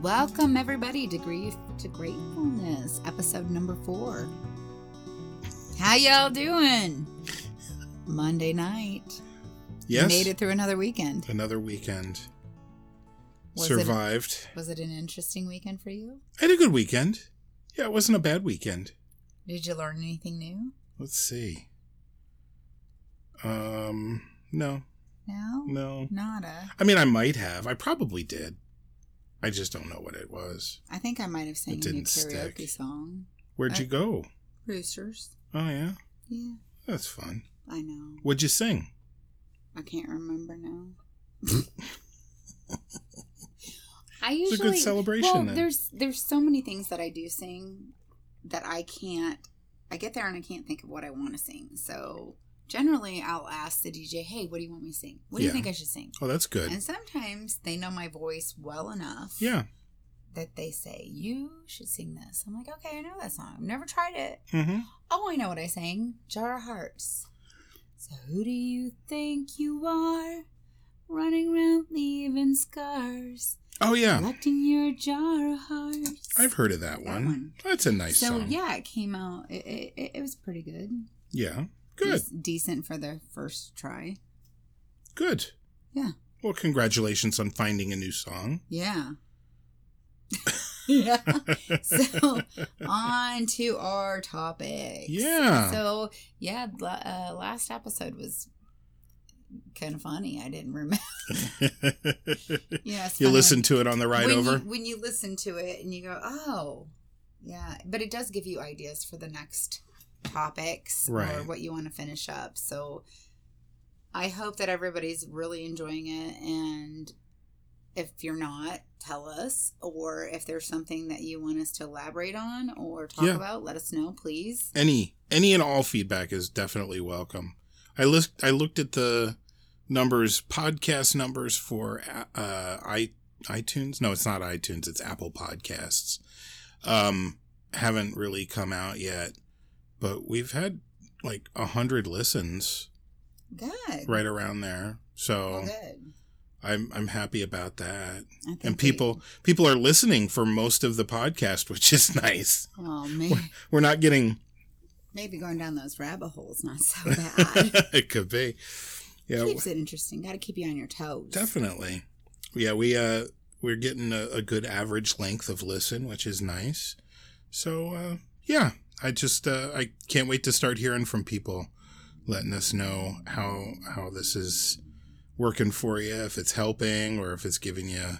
Welcome, everybody, to Grief to Gratefulness, episode number four. How y'all doing? Monday night. Yes. Made it through another weekend. Another weekend. Was Survived. It, was it an interesting weekend for you? I had a good weekend. Yeah, it wasn't a bad weekend. Did you learn anything new? Let's see. Um, no, No? no. Nada. I mean, I might have. I probably did. I just don't know what it was. I think I might have sang It a new karaoke stick. song. Where'd you go? Roosters. Oh, yeah? Yeah, That's fun. I know. What'd you sing? I can't remember now. I It's usually a good celebration Well, then. there's there's so many things that I do sing that I can't. I get there and I can't think of what I want to sing. So generally, I'll ask the DJ, "Hey, what do you want me to sing? What do you think I should sing?" Oh, that's good. And sometimes they know my voice well enough Yeah. that they say, "You should sing this." I'm like, "Okay, I know that song. I've never tried it." Mm-hmm. Oh, I know what I sang. Jar of Hearts. So who do you think you are? Running around leaving scars. Oh, yeah. Collecting your jar of hearts. I've heard of that That one. one. That's a nice so song. yeah, it came out. It, it- it was pretty good. Yeah. Good. Dec- decent for the first try. Good. Yeah. Well, congratulations on finding a new song. Yeah. yeah. So on to our topic. Yeah. So yeah, uh, last episode was kind of funny. I didn't remember. Yeah, you listen to it on the ride when over? You, when you listen to it and you go, oh, yeah, but it does give you ideas for the next topics or Right. what you want to finish up. So I hope that everybody's really enjoying it. And if you're not, tell us. Or if there's something that you want us to elaborate on or talk Yeah. about, let us know, please. any any and all feedback is definitely welcome. I list I looked at the numbers, podcast numbers for uh, i iTunes. No, it's not iTunes. It's Apple Podcasts. Um, haven't really come out yet, but we've had like a hundred listens Good. right around there. So Well, good. I'm I'm happy about that. And we- people people are listening for most of the podcast, which is nice. oh, maybe, We're not getting maybe going down those rabbit holes not so bad. it could be. Yeah, keeps it interesting. Got to keep you on your toes. definitely. Yeah, we uh we're getting a, a good average length of listen, which is nice. So uh yeah, I just uh I can't wait to start hearing from people letting us know how how this is working for you, if it's helping or if it's giving you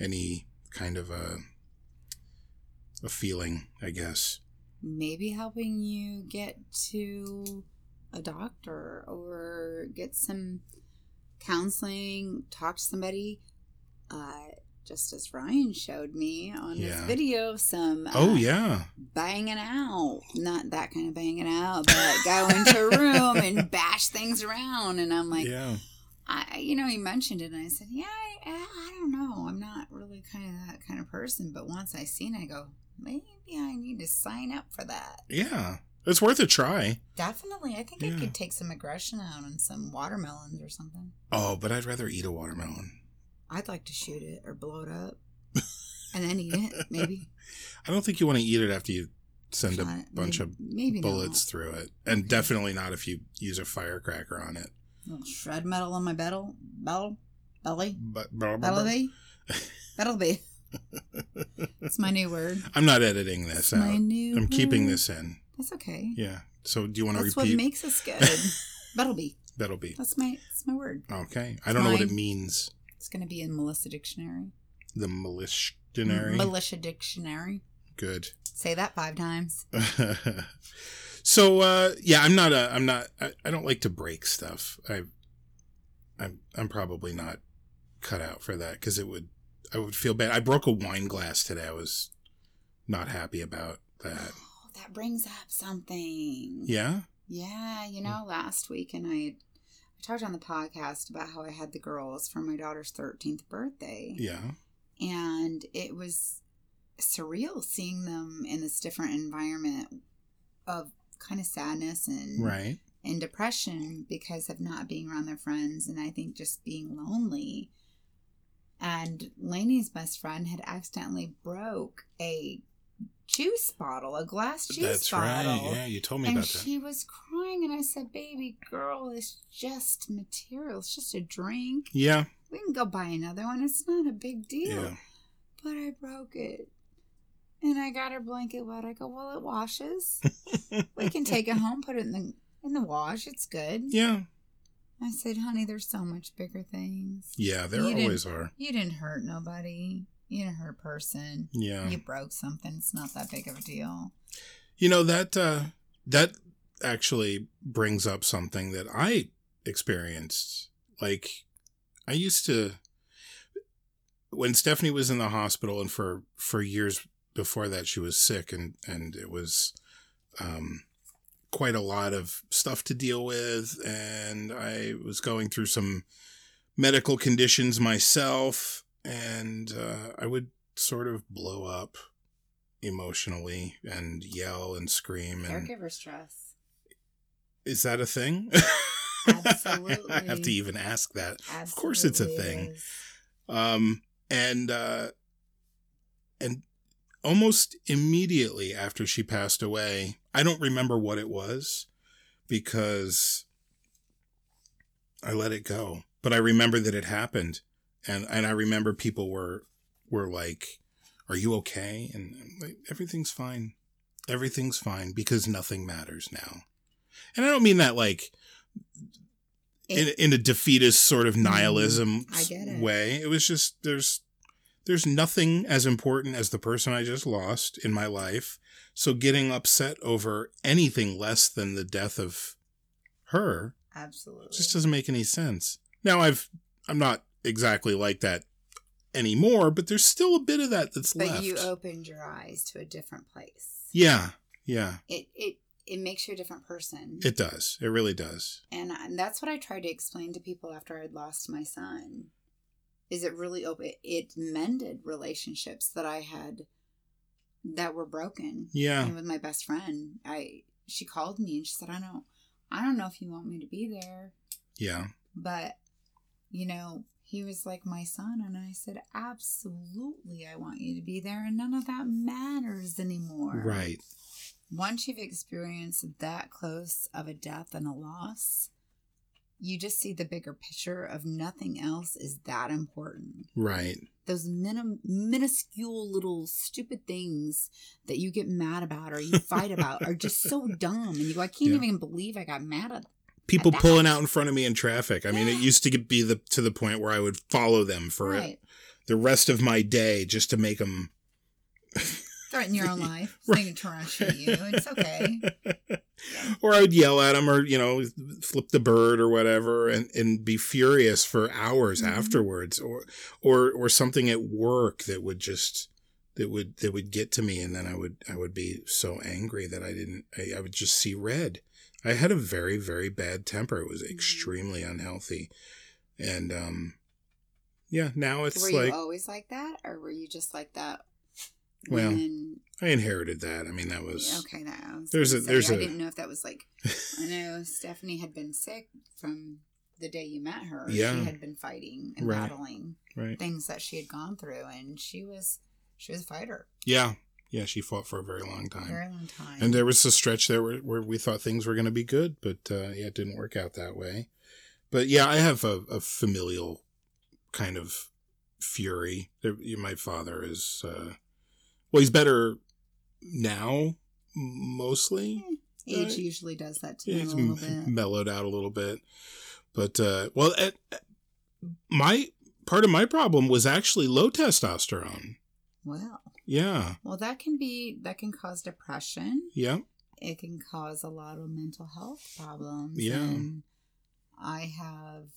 any kind of a a feeling, I guess. Maybe helping you get to a doctor or get some counseling, talk to somebody. Uh, just as Ryan showed me on his Yeah. video, some uh, Oh yeah. banging out, not that kind of banging out, but go into a room and bash things around. And I'm like, yeah. I, you know, he mentioned it, and I said, yeah, I, I don't know. I'm not really kind of that kind of person. But once I seen it, I go, maybe I need to sign up for that. Yeah. It's worth a try. Definitely. I think I could take some aggression out on some watermelons or something. Oh, but I'd rather eat a watermelon. I'd like to shoot it or blow it up and then eat it, maybe. I don't think you want to eat it after you send a it. bunch maybe, of maybe bullets not. through it. And Okay. definitely not if you use a firecracker on it. Shred metal on my belly, belly, belly, But blah, blah, belly, belly. It's my new word. I'm not editing this It's my new. I'm keeping this in. That's okay. Yeah. So do you want to That's repeat? what makes us good. Bettleby. That'll be. That's my that's my word. Okay. I don't know what it means. It's gonna be in Melissa Dictionary. The militionary. Militia Dictionary. Good. Say that five times. so uh yeah, I'm not a I'm not I, I don't like to break stuff. I I'm I'm probably not cut out for that cuz it would I would feel bad. I broke a wine glass today. I was not happy about that. Oh, that brings up something. Yeah? Yeah, you know, last week and I I talked on the podcast about how I had the girls for my daughter's 13th birthday. Yeah. And it was surreal seeing them in this different environment of kind of sadness and Right. and depression because of not being around their friends and I think just being lonely. and Lainey's best friend had accidentally broke a juice bottle, a glass juice That's bottle. right. Yeah, you told me and about that. she was crying, and I said, "Baby girl, it's just material. It's just a drink. Yeah, We can go buy another one. It's not a big deal." yeah, But I broke it, and I got her blanket wet. I go, "Well, it washes. we can take it home, put it in the in the wash. It's good." yeah, I said, "Honey, there's so much bigger things. yeah. There You always are. You didn't hurt nobody. You hurt a person. Yeah. You broke something. It's not that big of a deal." You know that uh, that actually brings up something that I experienced. Like I used to when Stephanie was in the hospital, and for for years before that, she was sick, and and it was um, quite a lot of stuff to deal with, and I was going through some medical conditions myself, and uh, I would sort of blow up emotionally and yell and scream and Caregiver stress. is that a thing Absolutely. i have to even ask that Absolutely of course it's a thing is. um and uh and almost immediately after she passed away i don't remember what it was because i let it go but i remember that it happened and and i remember people were were like are you okay and like everything's fine everything's fine because nothing matters now and i don't mean that like in, in a defeatist sort of nihilism Mm, I get it. way. It was just there's there's nothing as important as the person I just lost in my life. So getting upset over anything less than the death of her Absolutely. just doesn't make any sense. Now I've I'm not exactly like that anymore, but there's still a bit of that that's but left. you opened your eyes to a different place. yeah, yeah, It it it makes you a different person. it does. It really does. and, and that's what I tried to explain to people after I'd lost my son. Is it really open? It mended relationships that I had that were broken. Yeah, And with my best friend, I she called me and she said, "I don't, I don't know if you want me to be there, yeah, but you know." He was like my son, and I said, Absolutely, I want you to be there, and none of that matters anymore. right. once you've experienced that close of a death and a loss, you just see the bigger picture of nothing else is that important. Right. Those minim- minuscule little stupid things that you get mad about or you fight about are just so dumb. And you go, I can't Yeah. even believe I got mad at people pulling out in front of me in traffic. I mean, it used to be the to the point where I would follow them for it right. the rest of my day just to make them. Threaten your own life. Right. Trash at you. It's okay. or I would yell at them, or you know, flip the bird or whatever, and and be furious for hours Mhm. afterwards, or or or something at work that would just that would that would get to me, and then I would I would be so angry that I didn't I, I would just see red. I had a very very bad temper. It was extremely unhealthy, and um, yeah. Now it's were like you always like that? Or were you just like that? Well, when- I inherited that. I mean, that was Okay, that was There's a- there's I a- didn't know if that was like. I know Stephanie had been sick from the day you met her. Yeah. she had been fighting and Right. battling right. things that she had gone through, and she was she was a fighter Yeah, yeah. She fought for a very long time. very long time. And there was a stretch there where, where we thought things were going to be good, but uh, yeah, it didn't work out that way. But yeah, I have a, a familial kind of fury. My father is, uh, well, he's better now, mostly. age uh, usually does that to Yeah, he's little m- bit. mellowed out a little bit. But, uh, well, at, my part of my problem was actually low testosterone. Well, Yeah, well, that can be that can cause depression. yeah, It can cause a lot of mental health problems. Yeah. and I have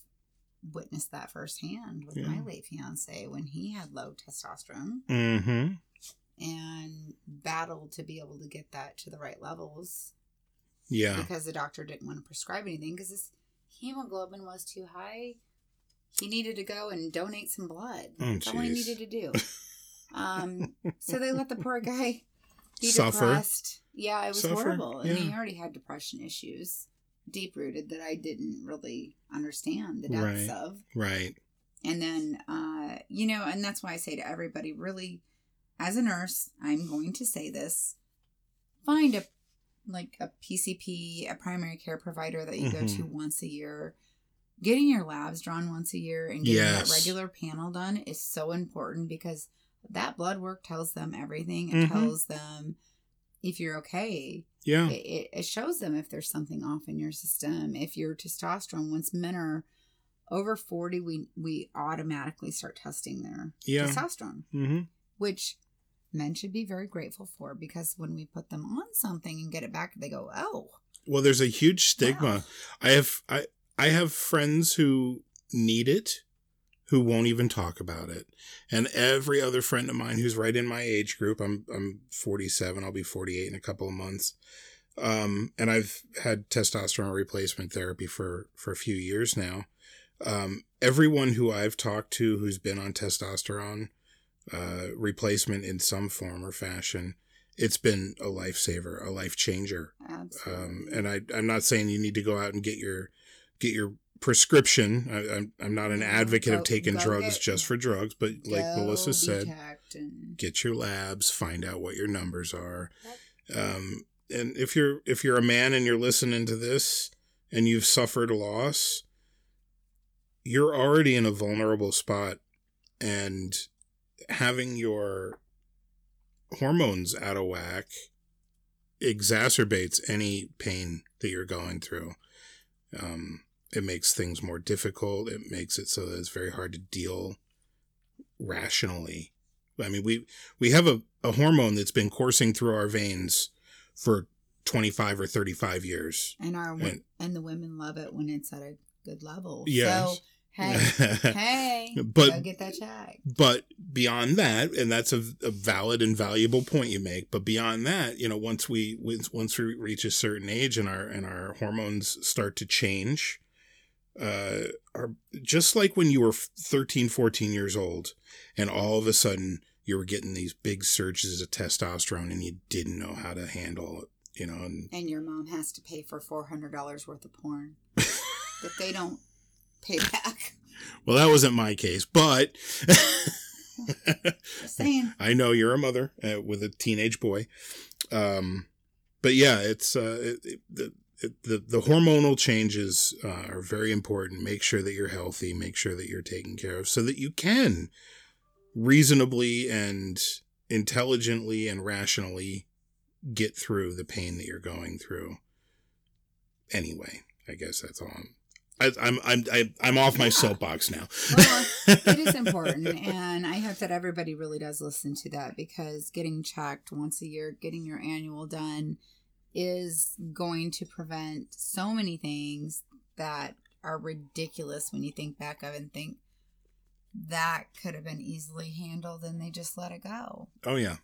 witnessed that firsthand with my late fiance when he had low testosterone. mm-hmm. and battled to be able to get that to the right levels Yeah, because the doctor didn't want to prescribe anything because his hemoglobin was too high. He needed to go and donate some blood. Oh, That's all he needed to do. Um, so they let the poor guy be Suffer. depressed. Yeah, it was Suffer, horrible. And he already had depression issues, deep rooted that I didn't really understand the depths Right. of. right. And then, uh, you know, and that's why I say to everybody, really, as a nurse, I'm going to say this: find a like a PCP, a primary care provider that you go to Mhm. once a year. Getting your labs drawn once a year and getting Yes. that regular panel done is so important because that blood work tells them everything. It Mhm. tells them if you're okay. Yeah. It, it, shows them if there's something off in your system. If your testosterone, once men are over 40, we, we automatically start testing their Yeah. testosterone, hmm which men should be very grateful for because when we put them on something and get it back, they go, oh, Well, there's a huge stigma. wow. I have I I have friends who need it who won't even talk about it. And every other friend of mine who's right in my age group, I'm I'm 47, I'll be 48 in a couple of months. Um and I've had testosterone replacement therapy for for a few years now. Um everyone who I've talked to who's been on testosterone uh replacement in some form or fashion, it's been a lifesaver, a life changer Absolutely. um, and I, I'm not saying you need to go out and get your get your prescription. I, I'm I'm not an advocate go- of taking drugs get- just for drugs, but like Melissa said, and- get your labs, find out what your numbers are. Um, and if you're if you're a man and you're listening to this and you've suffered a loss, you're already in a vulnerable spot, and having your hormones out of whack exacerbates any pain that you're going through. Um, it makes things more difficult. It makes it so that it's very hard to deal rationally. I mean, we we have a, a hormone that's been coursing through our veins for 25 or 35 years. and our and- and the women love it when it's at a good level. Yes. So hey, hey, But- go get that check. but beyond that, and that's a, a valid and valuable point you make. But beyond that, you know, once we once once we reach a certain age and our and our hormones start to change, uh, are just like when you were 13, 14 years old, and all of a sudden you were getting these big surges of testosterone and you didn't know how to handle it, you know, and And your mom has to pay for four hundred dollars worth of porn that they don't pay back. well, that wasn't my case, but. I know you're a mother uh, with a teenage boy. Um, but yeah, it's uh, it, it, the, the the hormonal changes uh, are very important. Make sure that you're healthy. Make sure that you're taken care of, so that you can reasonably and intelligently and rationally get through the pain that you're going through. Anyway, I guess that's all. I'm I, I'm I'm I- I'm off my Yeah. soapbox now. Well, it is important and i hope that everybody really does listen to that because getting checked once a year getting your annual done is going to prevent so many things that are ridiculous when you think back of and think that could have been easily handled and they just let it go oh yeah.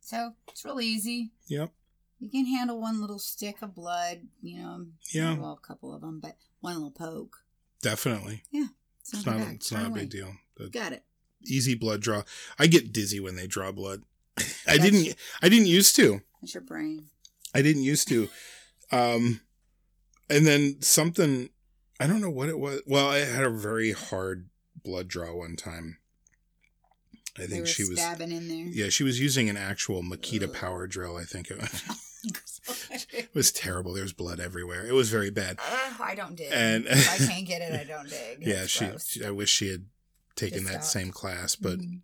so it's really easy Yep. you can handle one little stick of blood you know Yeah. well a couple of them but one little poke Definitely. it's It's not, not. A, it's not a big deal. The got it easy blood draw. I get dizzy when they draw blood. I didn't. I didn't used to. that's your brain I didn't used to. Um, and then something. I don't know what it was. Well, I had a very hard blood draw one time. I think she was. stabbing in there Yeah, she was using an actual Makita Ugh. power drill. I think it was. it was terrible. There was blood everywhere. It was very bad. Ugh, I don't dig. And- if I can't get it, I don't dig. yeah, she, she. I wish she had taken Just that stop. same class, but Mhm.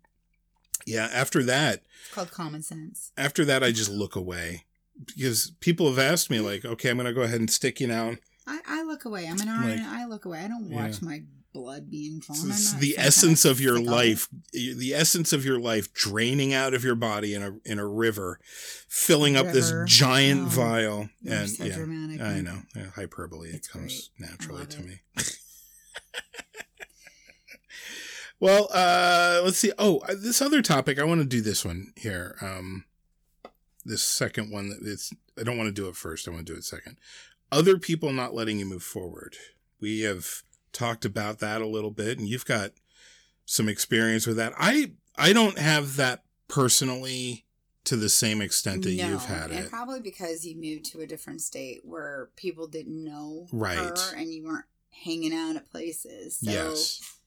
yeah. After that, it's called common sense. after that, I just look away because people have asked me like, okay, I'm gonna go ahead and stick you now. I, I look away. I'm an Like- RN. I look away. I don't watch my blood being drawn. It's the kind essence of your life, the essence of your life draining out of your body in a in a river, filling up this giant Oh, vial. And so yeah, dramatic. I know yeah, hyperbole. It's it comes naturally to it. me. well, uh, let's see. Oh, uh, this other topic. I want to do this one here. Um, this second one. that It's. I don't want to do it first. I want to do it second. Other people not letting you move forward. We have talked about that a little bit, and you've got some experience with that. I I don't have that personally to the same extent that no, you've had and it. probably because you moved to a different state where people didn't know Right. her and you weren't hanging out at places. So yes.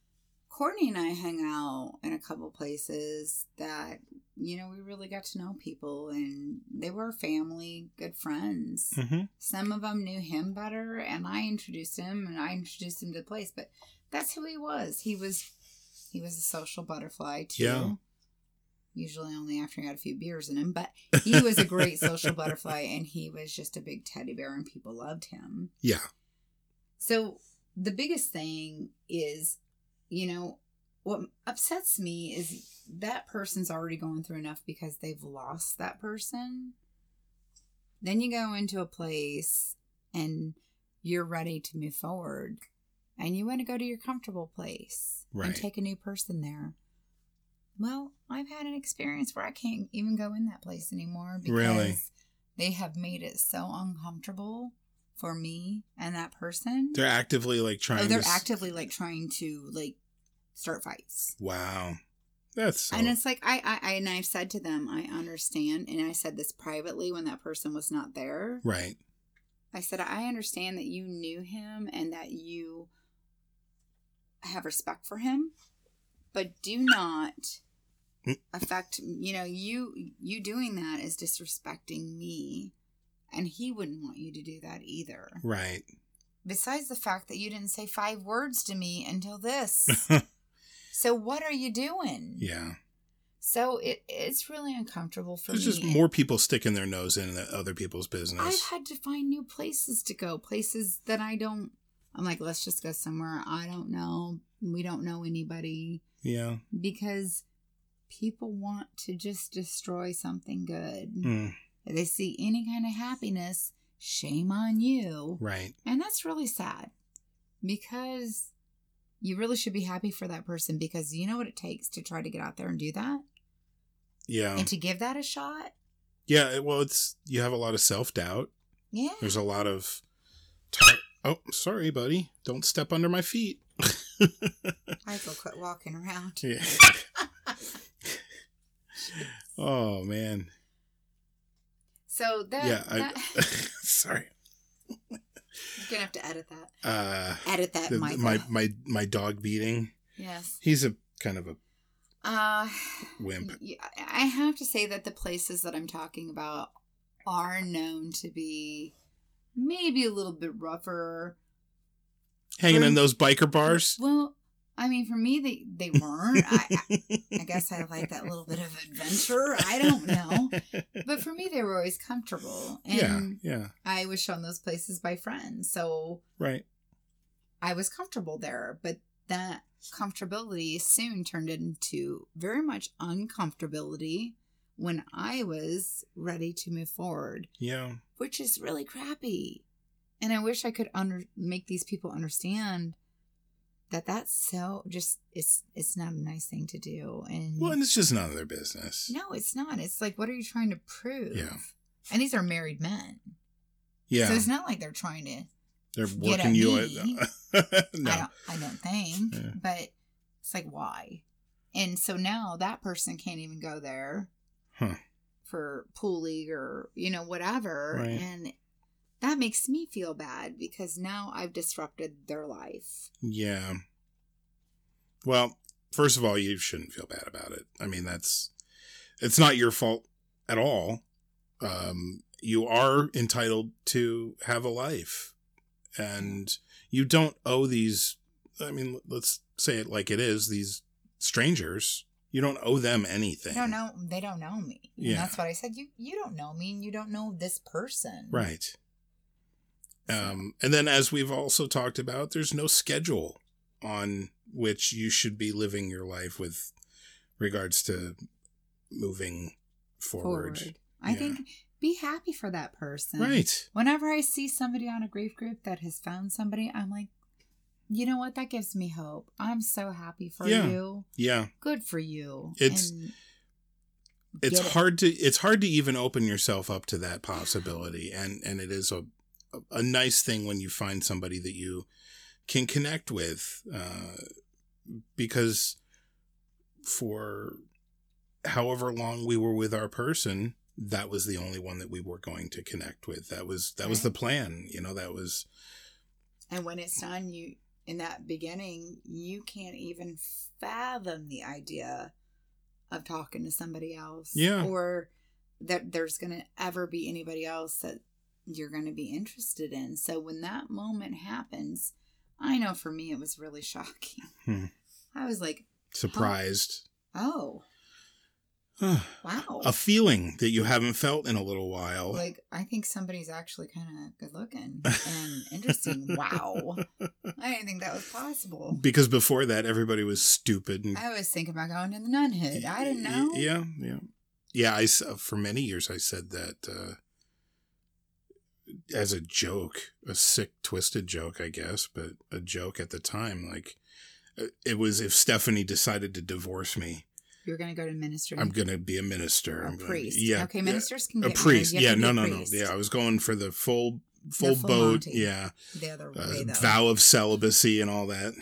Courtney and I hang out in a couple places that, you know, we really got to know people and they were family, good friends. hmm Some of them knew him better and I introduced him and I introduced him to the place, but that's who he was. He was he was a social butterfly too. Yeah. Usually only after he had a few beers in him, but he was a great social butterfly and he was just a big teddy bear and people loved him. Yeah. So the biggest thing is, you know, what upsets me is that person's already going through enough because they've lost that person. Then you go into a place and you're ready to move forward and you want to go to your comfortable place Right. and take a new person there. Well, I've had an experience where I can't even go in that place anymore because Really? they have made it so uncomfortable for me and that person. They're actively like trying oh, they're to. actively like trying to like start fights. Wow. That's so. And it's like I, I, I and I've said to them, I understand, and I said this privately when that person was not there. right. I said I understand that you knew him and that you have respect for him, but do not Mm. affect. You know, you you doing that is disrespecting me, and he wouldn't want you to do that either. Right. Besides the fact that you didn't say five words to me until this. so what are you doing? yeah. So it it's really uncomfortable for There's me. just more people sticking their nose in other people's business. I've had to find new places to go, places that I don't. I'm like, let's just go somewhere I don't know. We don't know anybody yeah. because people want to just destroy something good. Mm, If they see any kind of happiness, shame on you. right. And that's really sad because you really should be happy for that person because you know what it takes to try to get out there and do that Yeah. and to give that a shot. Yeah. Well, it's you have a lot of self doubt. Yeah. There's a lot of. T- oh, sorry, buddy. Don't step under my feet. I go quit walking around. yeah. oh man. So that, yeah. I, sorry. Gonna have to edit that. Uh, Edit that, the- my my my dog beating. yes. He's a kind of a Uh, wimp. I have to say that the places that I'm talking about are known to be maybe a little bit rougher. Hanging in those biker bars. Well, I mean, for me, they they weren't. I, I, I guess I like that little bit of adventure. I don't know, but for me, they were always comfortable, yeah. Yeah. I was shown those places by friends, so Right. I was comfortable there. But that comfortability soon turned into very much uncomfortability when I was ready to move forward, Yeah. which is really crappy. And I wish I could under make these people understand that that's so just it's it's not a nice thing to do. And Well, and it's just none of their business. no, it's not. It's like what are you trying to prove? Yeah. And these are married men. Yeah. So it's not like they're trying to They're working at you. me. At, no. I don't I don't think. Yeah. But it's like why? And so now that person can't even go there Huh. for pool league or you know whatever Right. and that makes me feel bad because now I've disrupted their life. Yeah. Well, first of all, you shouldn't feel bad about it. I mean, that's it's not your fault at all. Um, you are entitled to have a life, and you don't owe these. I mean, let's say it like it is. These strangers, you don't owe them anything. No, don't they don't know me. And Yeah. that's what I said. You you don't know me and you don't know this person. Right. Um, and then, as we've also talked about, there's no schedule on which you should be living your life with regards to moving forward. I Yeah. think be happy for that person. Right. Whenever I see somebody on a grief group that has found somebody, I'm like, you know what? That gives me hope. I'm so happy for Yeah. you. Yeah. Good for you. It's- And It's it. hard to it's hard to even open yourself up to that possibility, and and it is a a nice thing when you find somebody that you can connect with, uh, because for however long we were with our person, that was the only one that we were going to connect with. That was that was the plan. You know, that was And when it's done, you in that beginning, you can't even fathom the idea of talking to somebody else. Yeah. Or that there's going to ever be anybody else that you're going to be interested in. So when that moment happens, I know for me it was really shocking. Hmm. I was like, Surprised. oh, a wow. A feeling that you haven't felt in a little while. Like, I think somebody's actually kind of good looking and interesting. wow. I didn't think that was possible. because before that, everybody was stupid and I was thinking about going to the nunhood. I didn't know. Yeah, yeah, yeah. I s- for many years I said that uh, as a joke, a sick, twisted joke, I guess, but a joke at the time. Like uh, it was if Stephanie decided to divorce me, You're going to go to minister. I'm gonna be a minister. a I'm gonna- priest. yeah, Okay, yeah. ministers can a get priest. Yeah, no, no, a no. Yeah, I was going for the full, full full boat. Monty. Yeah, The other uh, way, though. vow of celibacy and all that.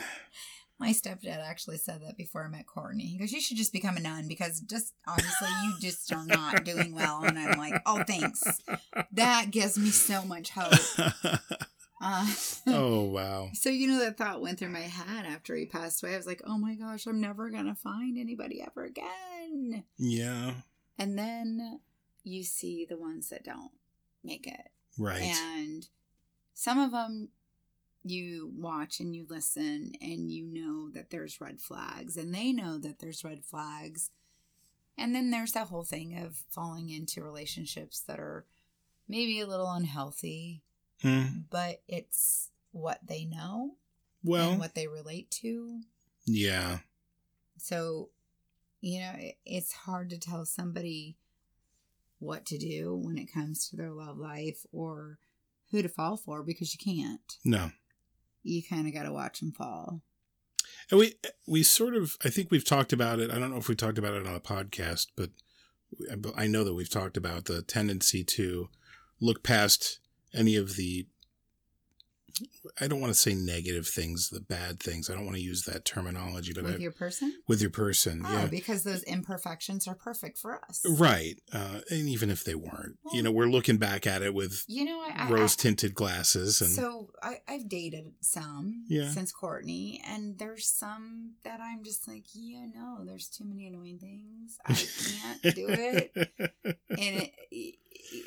My stepdad actually said that before I met Courtney. He goes, "You should just become a nun because just obviously you just are not doing well." And I'm like, "Oh, thanks. That gives me so much hope." Uh, oh wow. So you know that thought went through my head after he passed away. I was like, "Oh my gosh, I'm never gonna find anybody ever again." Yeah. And then you see the ones that don't make it, Right. and some of them you watch and you listen and you know that there's red flags and they know that there's red flags and then there's that whole thing of falling into relationships that are maybe a little unhealthy Hmm. but it's what they know Well. and what they relate to yeah. so you know it's hard to tell somebody what to do when it comes to their love life or who to fall for because you can't No. You kind of got to watch them fall And we we sort of I think we've talked about it. I don't know if we talked about it on a podcast, but I know that we've talked about the tendency to look past any of the I don't want to say negative things, the bad things. I don't want to use that terminology, but with I, your person with your person, oh yeah. because those imperfections are perfect for us Right. Uh, and even if they weren't, you know, we're looking back at it with you know rose tinted glasses and so I, I've dated some Yeah. since Courtney, and there's some that I'm just like, yeah, no, there's too many annoying things. I can't do it. And it, it,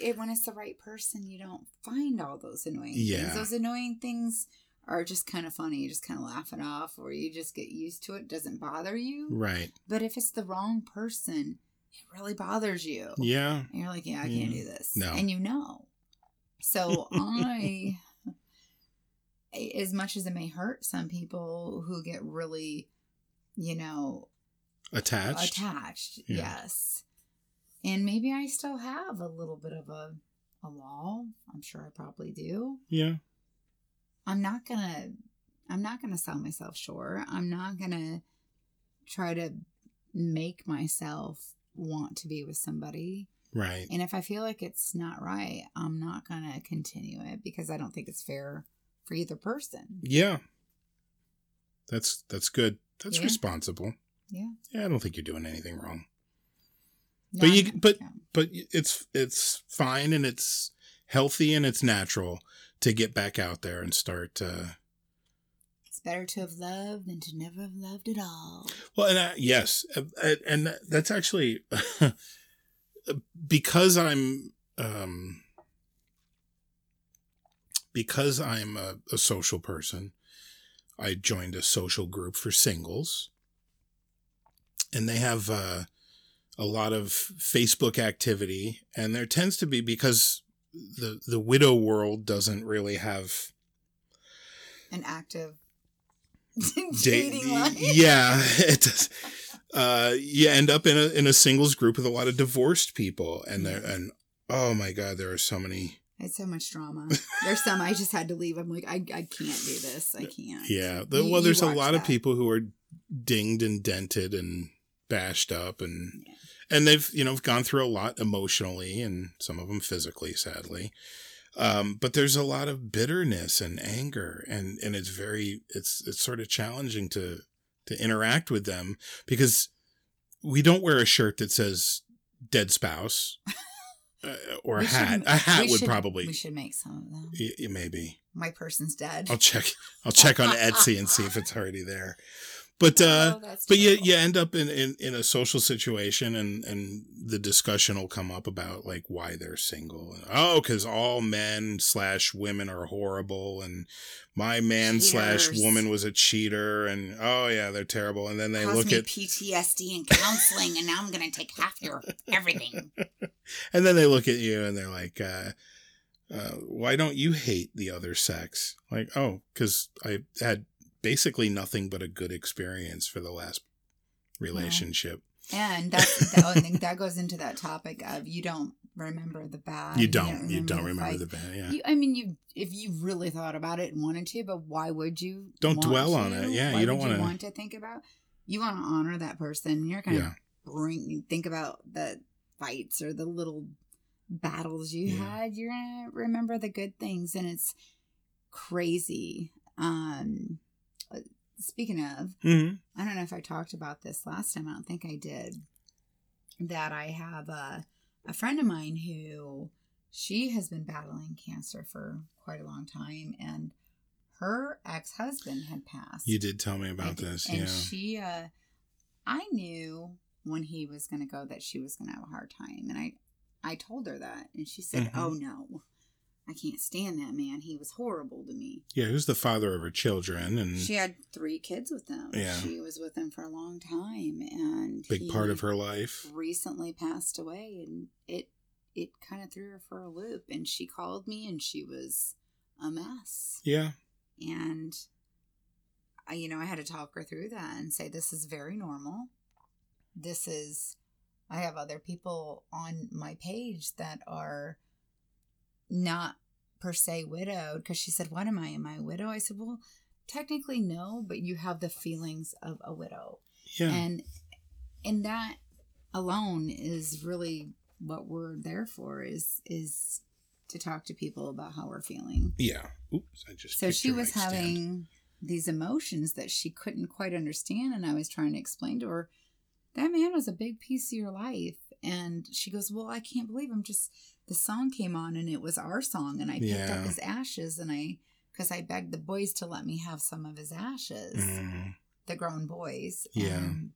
it, when it's the right person, you don't find all those annoying Yeah. things. Those annoying things are just kind of funny. You just kind of laugh it off, or you just get used to it. Doesn't bother you. right. But if it's the wrong person, it really bothers you. Yeah. And you're like, yeah, I can't do mm. this. No. And you know. So I, as much as it may hurt some people who get really, you know, Attached. attached, Yeah. yes. And maybe I still have a little bit of a, a wall. I'm sure I probably do. yeah. I'm not gonna I'm not gonna sell myself short. I'm not gonna try to make myself want to be with somebody. Right. And if I feel like it's not right, I'm not gonna continue it because I don't think it's fair for either person. Yeah. That's that's good. That's Yeah. responsible. Yeah. Yeah, I don't think you're doing anything wrong. No, But you- but- yeah. But it's it's fine and it's healthy and it's natural to get back out there and start uh it's better to have loved than to never have loved at all. well and uh, yes uh, and that's actually because I'm um because I'm a, a social person I joined a social group for singles and they have uh, a lot of Facebook activity and there tends to be because the the widow world doesn't really have An active da- dating life. yeah it does uh you end up in a in a singles group with a lot of divorced people and there and oh my god there are so many It's so much drama. There's some I just had to leave. I'm like, I, I can't do this. I can't. yeah the, You- well there's a lot of people who are dinged and dented and bashed up and Yeah. And they've you know gone through a lot emotionally and some of them physically sadly um but there's a lot of bitterness and anger and and it's very it's it's sort of challenging to to interact with them because we don't wear a shirt that says dead spouse uh, or a hat. should- A hat would should- probably We should make some of them. y- maybe. My person's dead. I'll check. I'll check on Etsy and see if it's already there. But uh, Oh, but you you end up in, in, in a social situation and, and the discussion will come up about like why they're single. Oh, because all men slash women are horrible and my man slash woman was a cheater and oh yeah they're terrible and then they Caused look at PTSD and counseling, and now I'm gonna take half your everything. and then they look at you and they're like uh, uh, why don't you hate the other sex like oh because I had basically nothing but a good experience for the last relationship And that's that, I think that goes into that topic of you don't remember the bad. you don't you don't remember fight. the bad. yeah You, I mean, you if you really thought about it and wanted to, but why would you? Don't want dwell on it. Yeah, Why you don't would wanna- want to think about. You want to honor that person. You're gonna Yeah. bring think about the fights or the little battles you Yeah. had. You're gonna remember the good things, and it's crazy. Um, speaking of, hmm I don't know if I talked about this last time. I don't think I did. That I have a, a friend of mine who she has been battling cancer for quite a long time, and her ex husband had passed. you did tell me about this and yeah she, uh, I knew when he was going to go that she was going to have a hard time, and I, I told her that, and she said, Mhm. "Oh no, I can't stand that man. He was horrible to me." yeah who's the father of her children and She had three kids with him. Yeah. She was with him for a long time and big he part of her life recently passed away and it it kind of threw her for a loop and she called me and she was a mess. yeah And I you know, I had to talk her through that and say this is very normal. This is I have other people on my page that are not per se widowed because she said, What am I? Am I a widow? I said, Well, technically no, but you have the feelings of a widow. yeah And and that alone is really what we're there for is is to talk to people about how we're feeling. yeah oops i just So she was stand. having these emotions that she couldn't quite understand and I was trying to explain to her that man was a big piece of your life and she goes, "Well, I can't believe I'm just the song came on and it was our song and I picked Yeah. up his ashes and I cuz I begged the boys to let me have some of his ashes." Mhm. the grown boys. Yeah. And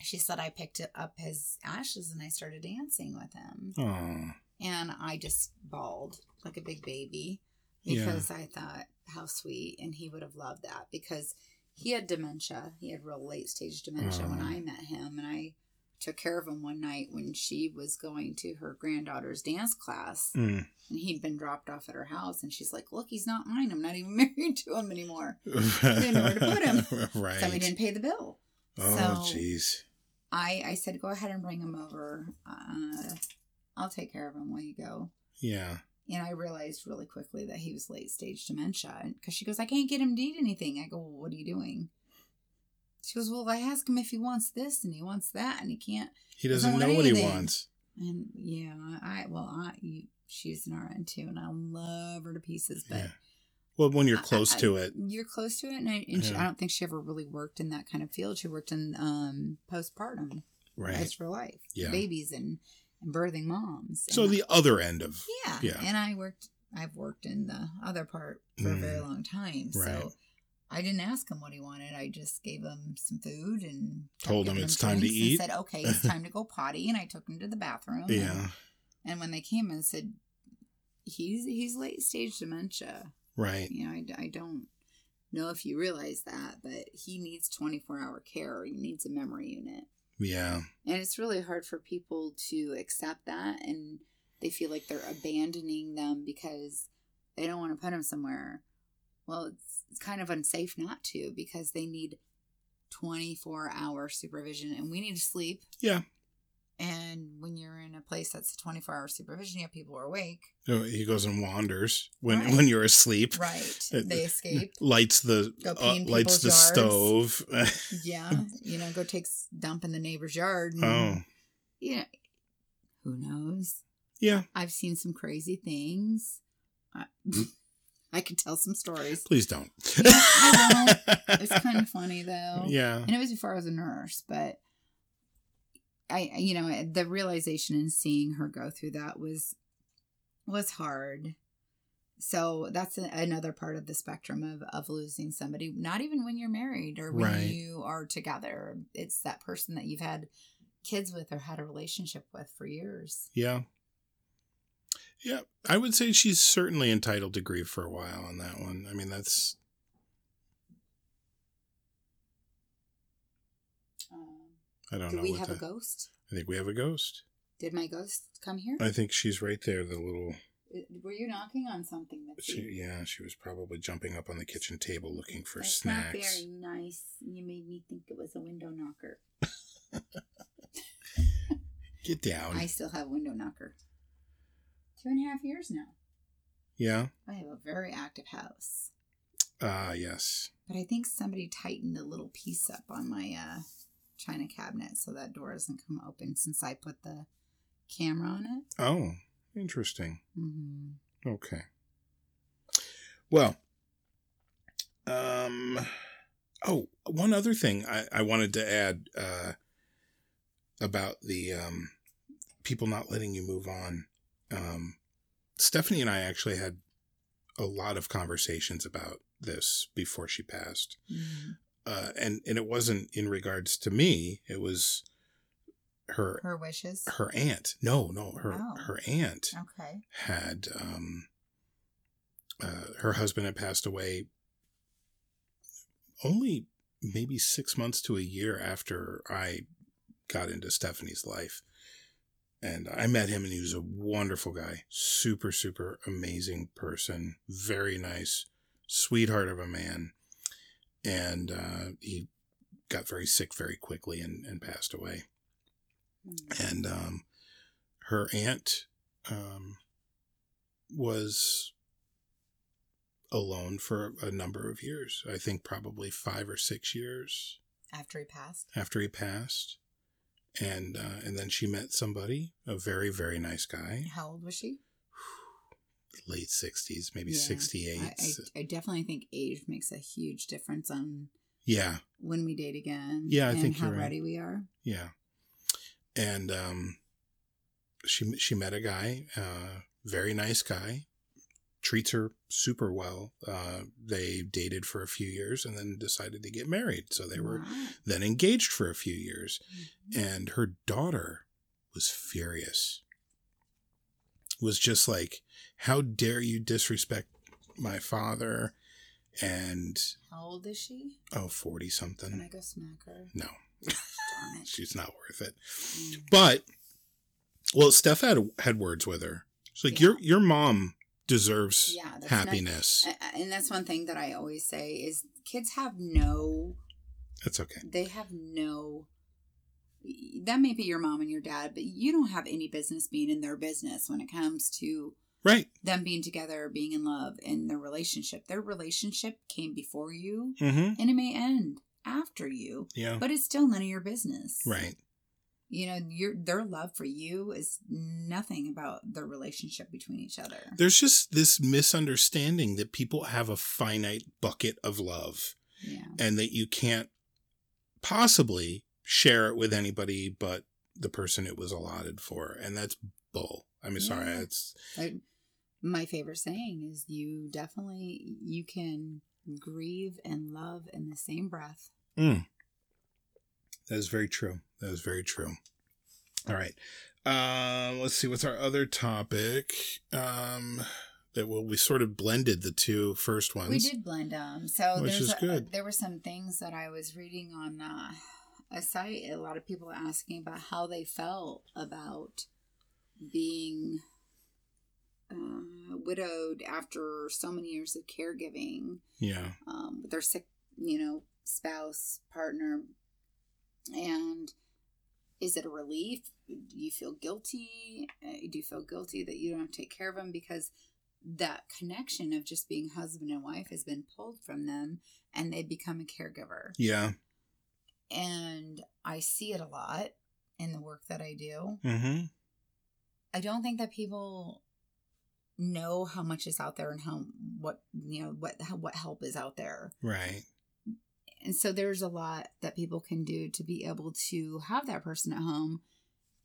she said I picked up his ashes and I started dancing with him. oh And I just bawled like a big baby Yeah. because I thought how sweet. And he would have loved that because he had dementia. He had real late stage dementia when Oh. I met him. And I took care of him one night when she was going to her granddaughter's dance class. Mm. And he'd been dropped off at her house. And she's like, Look, he's not mine. I'm not even married to him anymore. i didn't know where to put him. right So we didn't pay the bill. oh so- jeez I, I said, go ahead and bring him over. Uh, I'll take care of him while you go. yeah And I realized really quickly that he was late stage dementia because she goes, I can't get him to eat anything. I go, well, what are you doing? She goes, well, I ask him if he wants this and he wants that and he can't. he Doesn't doesn't know what he wants And yeah, I, well, I, you, she's an RN too and I love her to pieces, but yeah well when you're close I- to it you're close to it. And, I, and she, I don't think she ever really worked in that kind of field. She worked in um, postpartum. right That's for life. Yeah. Babies and, and birthing moms. so And the other end of yeah. yeah. And I worked I've worked in the other part for a very Mm. long time. Right. So I didn't ask him what he wanted. I just gave him some food and Told him it's time to and eat. Said, "Okay, it's time to go potty." And I took him to the bathroom. and- yeah And, when they came and said, "He's he's late stage dementia," right you know, I, I don't know if you realize that, but he needs twenty four hour care. He needs a memory unit. yeah And it's really hard for people to accept that and they feel like they're abandoning them because they don't want to put them somewhere. Well, it's, it's kind of unsafe not to because they need 24 hour supervision and we need to sleep. Yeah. And when you're in a place that's 24 hour supervision, you have people who are awake. Oh, he goes and wanders when Right. when you're asleep Right. Uh, They escape. lights the uh, lights the yards. stove Yeah. You know, go take dump in the neighbor's yard. And, oh You know, who knows? yeah I've seen some crazy things. I, could tell some stories. please don't Yeah, I It's kind of funny though. yeah And it was before I was a nurse, but I, you know, the realization and seeing her go through that was was hard. So that's a, another part of the spectrum of of losing somebody. Not even when you're married or when Right. you are together. It's that person that you've had kids with or had a relationship with for years. Yeah. Yeah, I would say she's certainly entitled to grieve for a while on that one. I mean, that's I don't do know. we what have a ghost? I think we have a ghost. Did my ghost come here? I think she's right there. The little, Uh, Were you knocking on something? She, yeah, she was probably jumping up on the kitchen table looking for That's snacks. not very nice. You made me think it was a window knocker. Get down. I still have window knocker. Two and a half years now. yeah. I have a very active house. Ah, yes. But I think somebody tightened a little piece up on my uh, china cabinet so that door doesn't come open since I put the camera on it. Oh, interesting. Mm-hmm. Okay. Well, um, oh, one other thing I, I wanted to add uh, about the um, people not letting you move on. Um, Stephanie and I actually had a lot of conversations about this before she passed, Mm-hmm. uh, and and it wasn't in regards to me. It was her Her wishes. her aunt. No, no, her Oh. her aunt Okay. had um uh, her husband had passed away only maybe six months to a year after I got into Stephanie's life. And I met him and he was a wonderful guy. Super, super amazing person. Very nice, sweetheart of a man. And uh, he got very sick very quickly and, and passed away Mm. and um, her aunt um, was alone for a number of years. I think probably five or six years After he passed. after he passed, and uh, and then she met somebody, a very very nice guy, How old was she? late sixties, maybe Yeah. sixty eight. I, I, I definitely think age makes a huge difference on yeah, when we date again. Yeah, I and think how you're right. ready we are. Yeah. And um she she met a guy, uh very nice guy. Treats her super well. Uh they dated for a few years and then decided to get married. So they were Wow. then engaged for a few years. Mhm. And her daughter was furious. Was just like, How dare you disrespect my father? And How old is she? oh, 40 Can I something. go smack her? No. Darn it. She's not worth it. Mm. But well, Steph had had words with her. She's like, Yeah. your your mom deserves Yeah, happiness. A- And that's one thing that I always say is kids have no That's okay. they have no that may be your mom and your dad, but you don't have any business being in their business when it comes to Right. them being together, being in love, and their relationship. Their relationship came before you, Mm-hmm. and it may end after you, Yeah. but it's still none of your business. Right. You know, your their love for you is nothing about the relationship between each other. There's just this misunderstanding that people have a finite bucket of love Yeah. and that you can't possibly share it with anybody but the person it was allotted for. And that's bull. I mean, sorry, Yeah. it's I, my favorite saying is you definitely you can grieve and love in the same breath. Mm. That is very true. That is very true. All right. Um, let's see. What's our other topic? Um, that well, we sort of blended the two first ones. We did blend them. So Which there's is a- good. there were some things that I was reading on uh, a site. A lot of people asking about how they felt about being uh, widowed after so many years of caregiving Yeah. um, with their sick, you know, spouse, partner. And is it a relief? Do you feel guilty? Uh, Do you feel guilty that you don't take care of them because that connection of just being husband and wife has been pulled from them and they become a caregiver? Yeah. And I see it a lot in the work that I do. Mm-hmm. I don't think that people know how much is out there and how what you know what what help is out there. Right. And so there's a lot that people can do to be able to have that person at home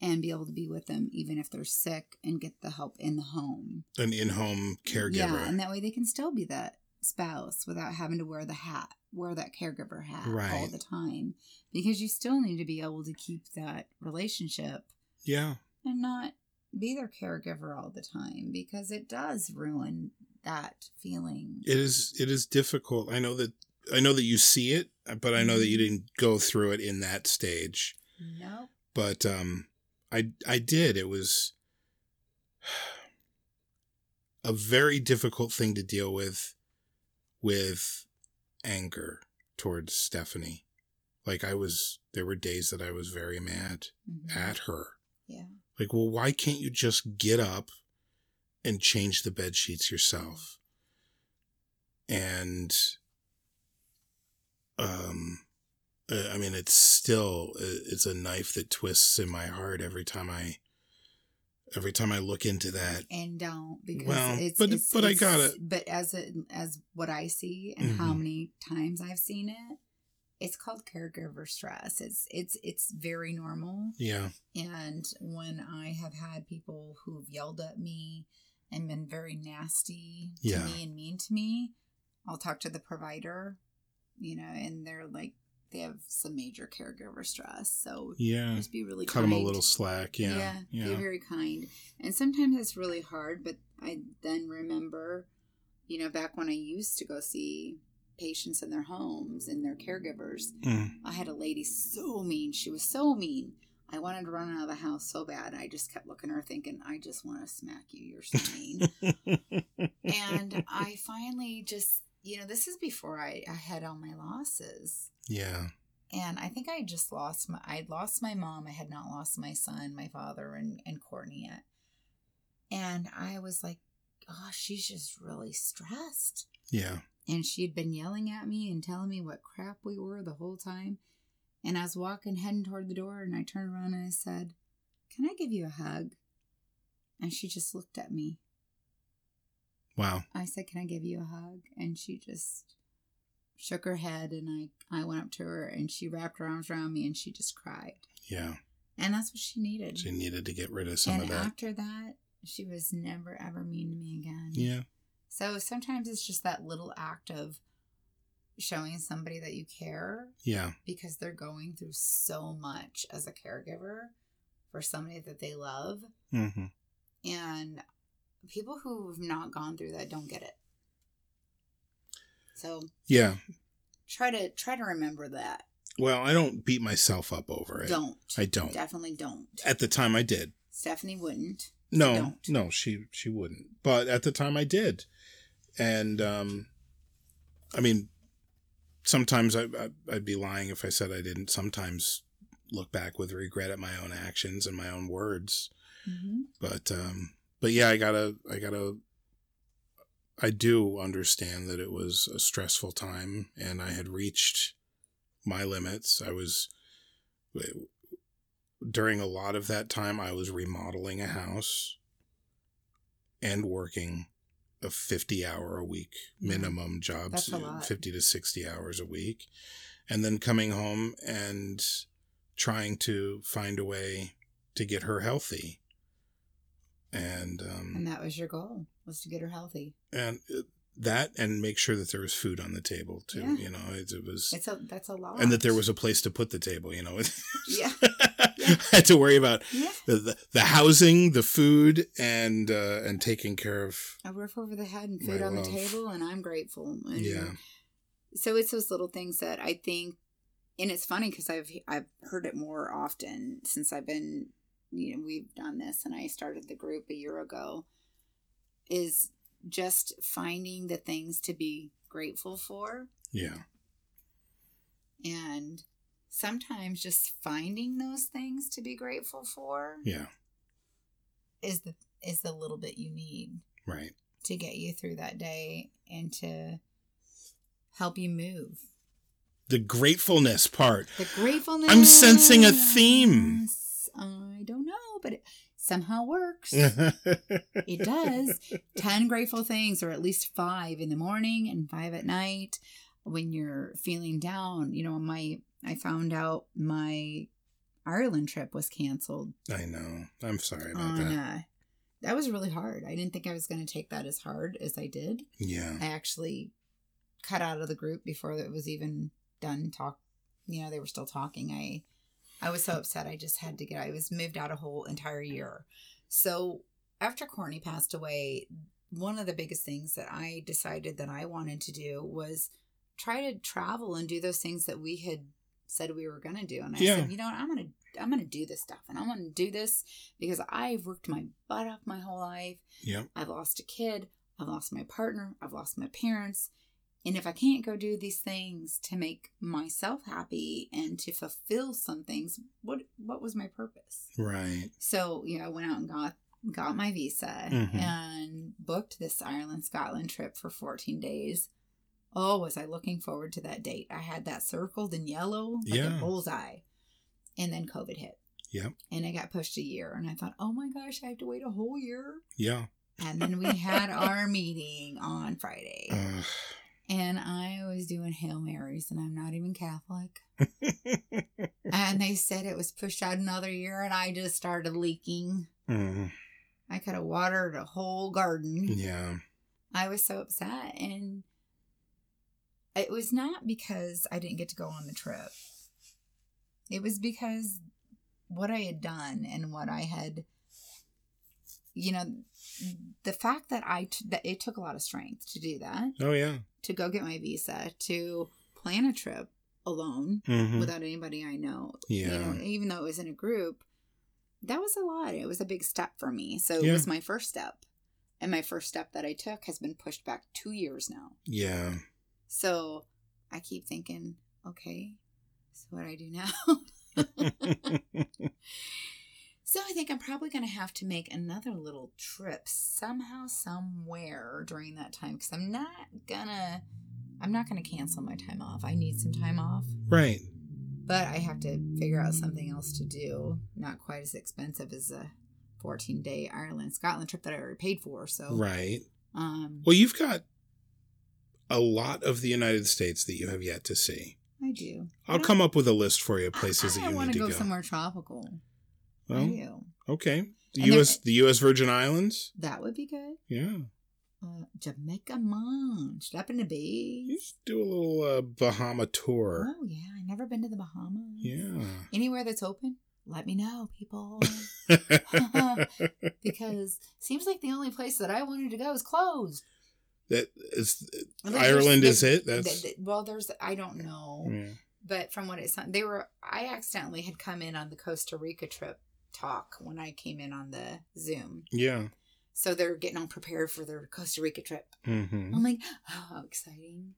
and be able to be with them even if they're sick and get the help in the home. An in-home caregiver. Yeah, and that way they can still be that spouse without having to wear the hat, wear that caregiver hat all the time. Because you still need to be able to keep that relationship yeah. and not be their caregiver all the time because it does ruin that feeling. It is it is difficult. I know that I know that you see it, but I know that you Mm-hmm. didn't go through it in that stage. Nope. But um I I did. It was a very difficult thing to deal with with anger towards Stephanie. Like I was there were days that I was very mad Mhm. at her. Yeah. Like, well, why can't you just get up and change the bed sheets yourself? And, um, uh, I mean, it's still uh, it's a knife that twists in my heart every time I, every time I look into that. and don't because Well, it's but- it's- but I got it. but as a, as what I see and how Mhm. many times I've seen it, it's called caregiver stress. It's it's it's very normal. Yeah, And when I have had people who've yelled at me and been very nasty to Yeah. me and mean to me, I'll talk to the provider, you know, and they're like they have some major caregiver stress. So yeah. just be really Cut them a little slack. Yeah, Be yeah, be very kind. And sometimes it's really hard, but I then remember, you know, back when I used to go see patients in their homes and their caregivers, Mm. I had a lady so mean. She was so mean. I wanted to run out of the house so bad. I just kept looking at her thinking, I just want to smack you. You're so mean. and I finally just, you know, this is before I, I had all my losses. yeah, And I think I just lost my I'd lost my mom. I had not lost my son, my father, and, and Courtney yet. And I was like, oh, she's just really stressed. yeah, And she had been yelling at me and telling me what crap we were the whole time. And I was walking, heading toward the door, and I turned around and I said, Can I give you a hug? And she just looked at me. Wow, I said, Can I give you a hug? And she just shook her head and I, I went up to her and she wrapped her arms around me and she just cried. yeah. And that's what she needed. She needed to get rid of some and of that. after that, she was never ever mean to me again. Yeah, So sometimes it's just that little act of showing somebody that you care yeah, because they're going through so much as a caregiver for somebody that they love. hmm And people who've not gone through that don't get it. So yeah. try to try to remember that. Well, I don't beat myself up over it. Don't. I don't. Definitely don't. At the time, I did. Stephanie wouldn't. No, don't. no, she she wouldn't. But at the time, I did, and um, I mean, sometimes I, I I'd be lying if I said I didn't. Sometimes look back with regret at my own actions and my own words. Mm-hmm. But um, but yeah, I gotta I gotta. I do understand that it was a stressful time, and I had reached my limits. I was during a lot of that time, I was remodeling a house and working a 50 hour a week mm-hmm. minimum jobs, That's uh, 50 to 60 hours a week. And then coming home and trying to find a way to get her healthy. And, um, And that was your goal was to get her healthy. and uh, that and make sure that there was food on the table too, Yeah. you know, it, it was, It's a that's a lot. and that there was a place to put the table, you know. Yeah. I had to worry about yeah the, the, the housing, the food, and uh, and taking care of. a roof over the head and food on the table, and I'm grateful. And Yeah, So it's those little things that I think, and it's funny because I've I've heard it more often since I've been, you know, we've done this, and I started the group a year ago. Is just finding the things to be grateful for, yeah, and sometimes just finding those things to be grateful for yeah. is the is the little bit you need Right. to get you through that day and to help you move. The gratefulness part. The gratefulness. I'm sensing a theme. I don't know, but it somehow works. it does. 10 grateful things, or at least five in the morning and five at night when you're feeling down. You know, my, I found out my Ireland trip was canceled. I know. I'm sorry about On, that. uh, that was really hard. I didn't think I was going to take that as hard as I did. Yeah. I actually cut out of the group before it was even done. Talk, you know, they were still talking. I, I was so upset. I just had to get. I was moved out a whole entire year. So after Courtney passed away, one of the biggest things that I decided that I wanted to do was try to travel and do those things that we had said we were going to do. And I Yeah. said, you know what, I'm going to I'm going to do this stuff and I'm going to do this because I've worked my butt off my whole life. Yeah. I've lost a kid, I've lost my partner, I've lost my parents. And if I can't go do these things to make myself happy and to fulfill some things, what what was my purpose? Right. So, you know, I went out and got got my visa Mhm. and booked this Ireland Scotland trip for 14 days. Oh, was I looking forward to that date? I had that circled in yellow like Yeah. a bullseye. And then COVID hit. Yep. And I got pushed a year and I thought, "Oh my gosh, I have to wait a whole year." Yeah. And then we had our meeting on Friday. Uh, And I was doing Hail Marys, and I'm not even Catholic. And they said it was pushed out another year, and I just started leaking. mm, I could have watered a whole garden. yeah. I was so upset. And it was not because I didn't get to go on the trip, it was because what I had done and what I had, you know, the fact that I, t- that it took a lot of strength to do that. Oh yeah. To go get my visa, to plan a trip alone hmm without anybody I know. Yeah. You know, even though it was in a group, that was a lot. It was a big step for me. So Yeah. it was my first step. And my first step that I took has been pushed back two years now. Yeah. So I keep thinking, okay, so what do I do now? so I think I'm probably going to have to make another little trip somehow, somewhere during that time because I'm not gonna, I'm not gonna cancel my time off. I need some time off, right. but I have to figure out something else to do. Not quite as expensive as a 14 day Ireland Scotland trip that I already paid for. So Right. um, Well, you've got a lot of the United States that you have yet to see. I do. I'll I come up with a list for you of places I, that you want need to to go, go. somewhere tropical. Well, do. okay. The And U.S. the U.S. Virgin Islands. That would be good. Yeah. Uh, Jamaica Munch. Up in the You should do a little uh, Bahama tour. Oh, yeah. i never been to the Bahamas. Yeah. Anywhere that's open, let me know, people. because seems like the only place that I wanted to go is closed. that is Ireland is it? That's th- th- well, there's I don't know, yeah. but from what it sounded, they were. I accidentally had come in on the Costa Rica trip talk when I came in on the Zoom, yeah. so they're getting all prepared for their Costa Rica trip. hmm I'm like, oh, how exciting!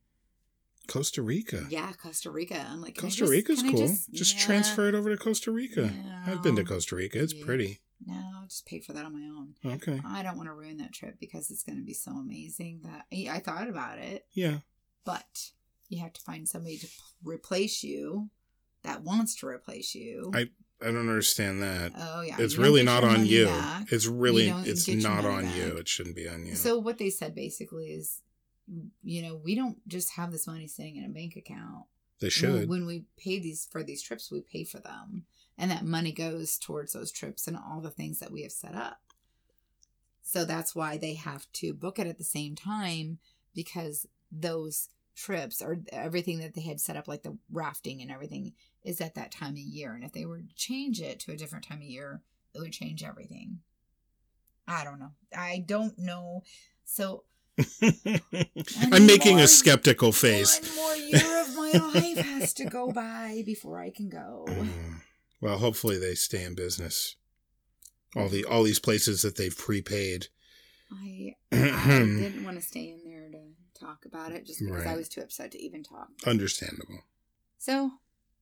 Costa Rica. Yeah, Costa Rica. I'm like, Costa just- Rica's cool. Just, Just, Yeah. transfer it over to Costa Rica. I've been to Costa Rica. It's Yeah. pretty. No, I'll just pay for that on my own. Okay. I don't want to ruin that trip because it's going to be so amazing that I thought about it, Yeah. but you have to find somebody to replace you that wants to replace you. I I don't understand that. oh yeah, it's you really not on you. back. It's really it's not on you. It shouldn't be on you. So what they said basically is, you know, we don't just have this money sitting in a bank account. they should. When we pay these for these trips, we pay for them. And that money goes towards those trips and all the things that we have set up. So that's why they have to book it at the same time because those trips or everything that they had set up, like the rafting and everything, is at that time of year. And if they were to change it to a different time of year, it would change everything. I don't know. I don't know. So I'm making more- a skeptical face. one more year of my life has to go by before I can go. Well, hopefully they stay in business. All the all these places that they've prepaid. I, I didn't want to stay in talk about it just because I was too upset to even talk. Understandable. So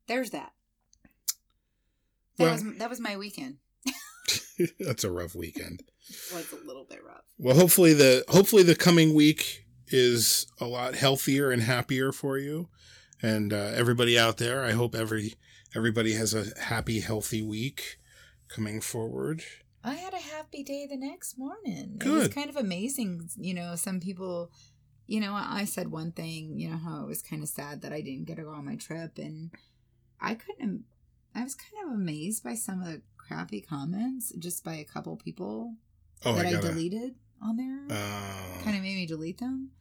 there's that. That Well- was that was my weekend. That's a rough weekend. It was a little bit rough. Well, hopefully the hopefully the coming week is a lot healthier and happier for you, and uh, everybody out there. I hope every everybody has a happy, healthy week coming forward. I had a happy day the next morning. It was kind of amazing. You know, some people, you know, I said one thing, you know, how it was kind of sad that I didn't get to go on my trip. And I couldn't, I was kind of amazed by some of the crappy comments just by a couple people Oh, that I I, deleted on there. Uh, kind of made me delete them.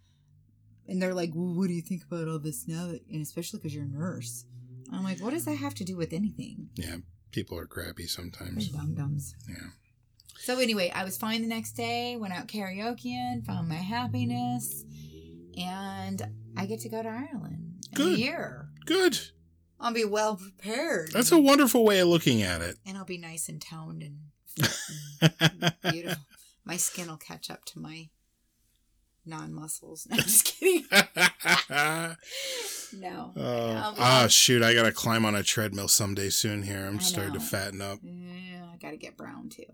And they're like, well, what do you think about all this now? And especially because you're a nurse. I'm like, what does that have to do with anything? yeah, people are crappy sometimes. dum dums. Yeah. So anyway, I was fine the next day, went out karaokeing, found my happiness, and I get to go to Ireland in Good. a year. Good. I'll be well prepared. That's a wonderful way of looking at it. and I'll be nice and toned and and beautiful. My skin will catch up to my non muscles. No, I'm just kidding. No. Oh, Um, ah, shoot! I gotta climb on a treadmill someday soon. Here, I'm I starting to fatten up. Yeah, I gotta get brown too.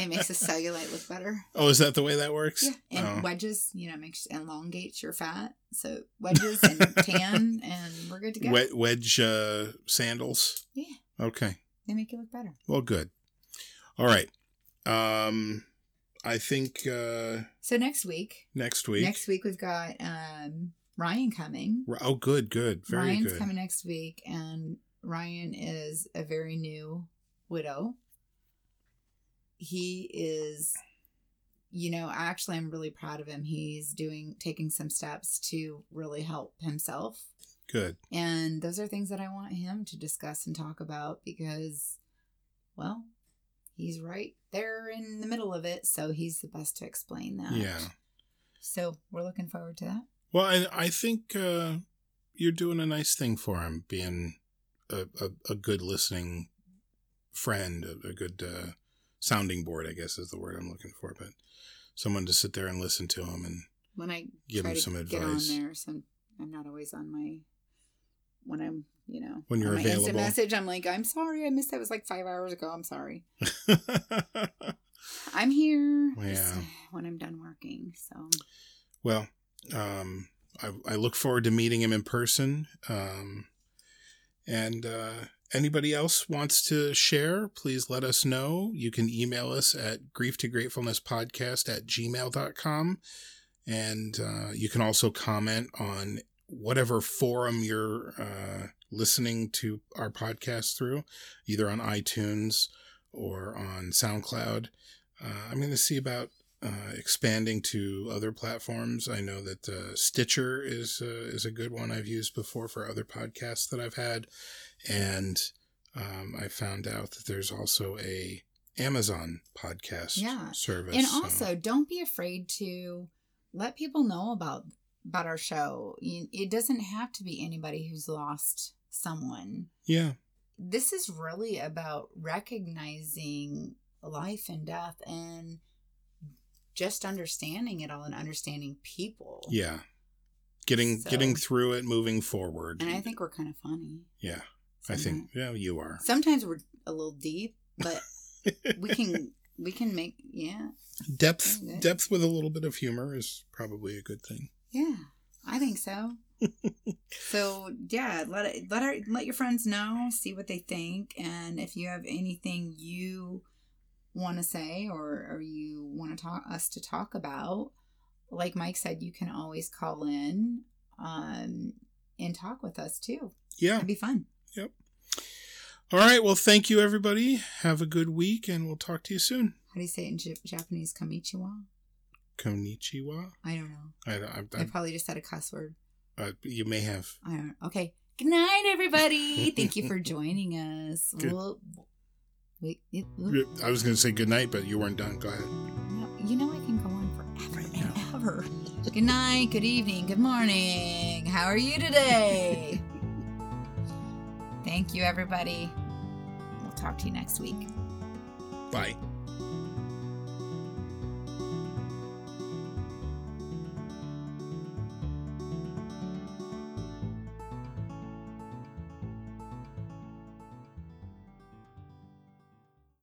It makes the cellulite look better. Oh, is that the way that works? Yeah, and Oh. wedges, you know, makes elongates your fat. So wedges and tan, and we're good to go. Wed- wedge uh, sandals. Yeah, Okay. they make you look better. Well, good. All right. Um, I think uh, So next week, next week. next week we've got um, Ryan coming. Oh, good, good, very Ryan's good. coming next week, and Ryan is a very new widow. He is, you know, actually, I'm really proud of him. He's doing, taking some steps to really help himself. Good. And those are things that I want him to discuss and talk about because, well, he's right there in the middle of it. So he's the best to explain that. Yeah. So we're looking forward to that. Well, I, I think uh, you're doing a nice thing for him, being a, a, a good listening friend, a, a good uh, sounding board, I guess is the word I'm looking for. But someone to sit there and listen to him and when I Give him some get on advice. there, some I'm not always on my when I'm you know When you're on my instant available. message. I'm like, I'm sorry, I missed that. It was like five hours ago. I'm sorry. I'm here. Yeah. when I'm done working. So well, um, I, I look forward to meeting him in person. Um, and uh, anybody else wants to share, please let us know. You can email us at grief to gratefulness podcast at gmail.com. And uh, you can also comment on whatever forum you're uh, listening to our podcast through, either on iTunes or on SoundCloud. Uh, I'm going to see about uh, expanding to other platforms. I know that uh, Stitcher is uh, is a good one I've used before for other podcasts that I've had, and um, I found out that there's also a Amazon podcast Yeah. service. and so- also don't be afraid to let people know about about our show. It doesn't have to be anybody who's lost someone. yeah, this is really about recognizing life and death and just understanding it all and understanding people. yeah, getting So- getting through it, moving forward. And I think we're kind of funny. yeah, I think yeah, you are. sometimes we're a little deep, but we can we can make yeah depth depth with a little bit of humor is probably a good thing. yeah I think so. so yeah, let it let our let your friends know, see what they think, and if you have anything you want to say or or you want to talk us to talk about, like Mike said, you can always call in um and talk with us too. Yeah. It'd be fun. All right. Well, thank you, everybody. Have a good week, and we'll talk to you soon. How do you say it in J- Japanese? Konnichiwa? Konnichiwa. I don't know. I, I, I I, probably just said a cuss word. uh, you may have. I don't know. Okay. Good night, everybody. Thank you for joining us. Good. We'll, wait, it. I was going to say good night, but you weren't done. Go ahead. No, you know I can go on forever and ever. Good night, good evening, good morning. How are you today? Thank you, everybody. We'll talk to you next week. Bye.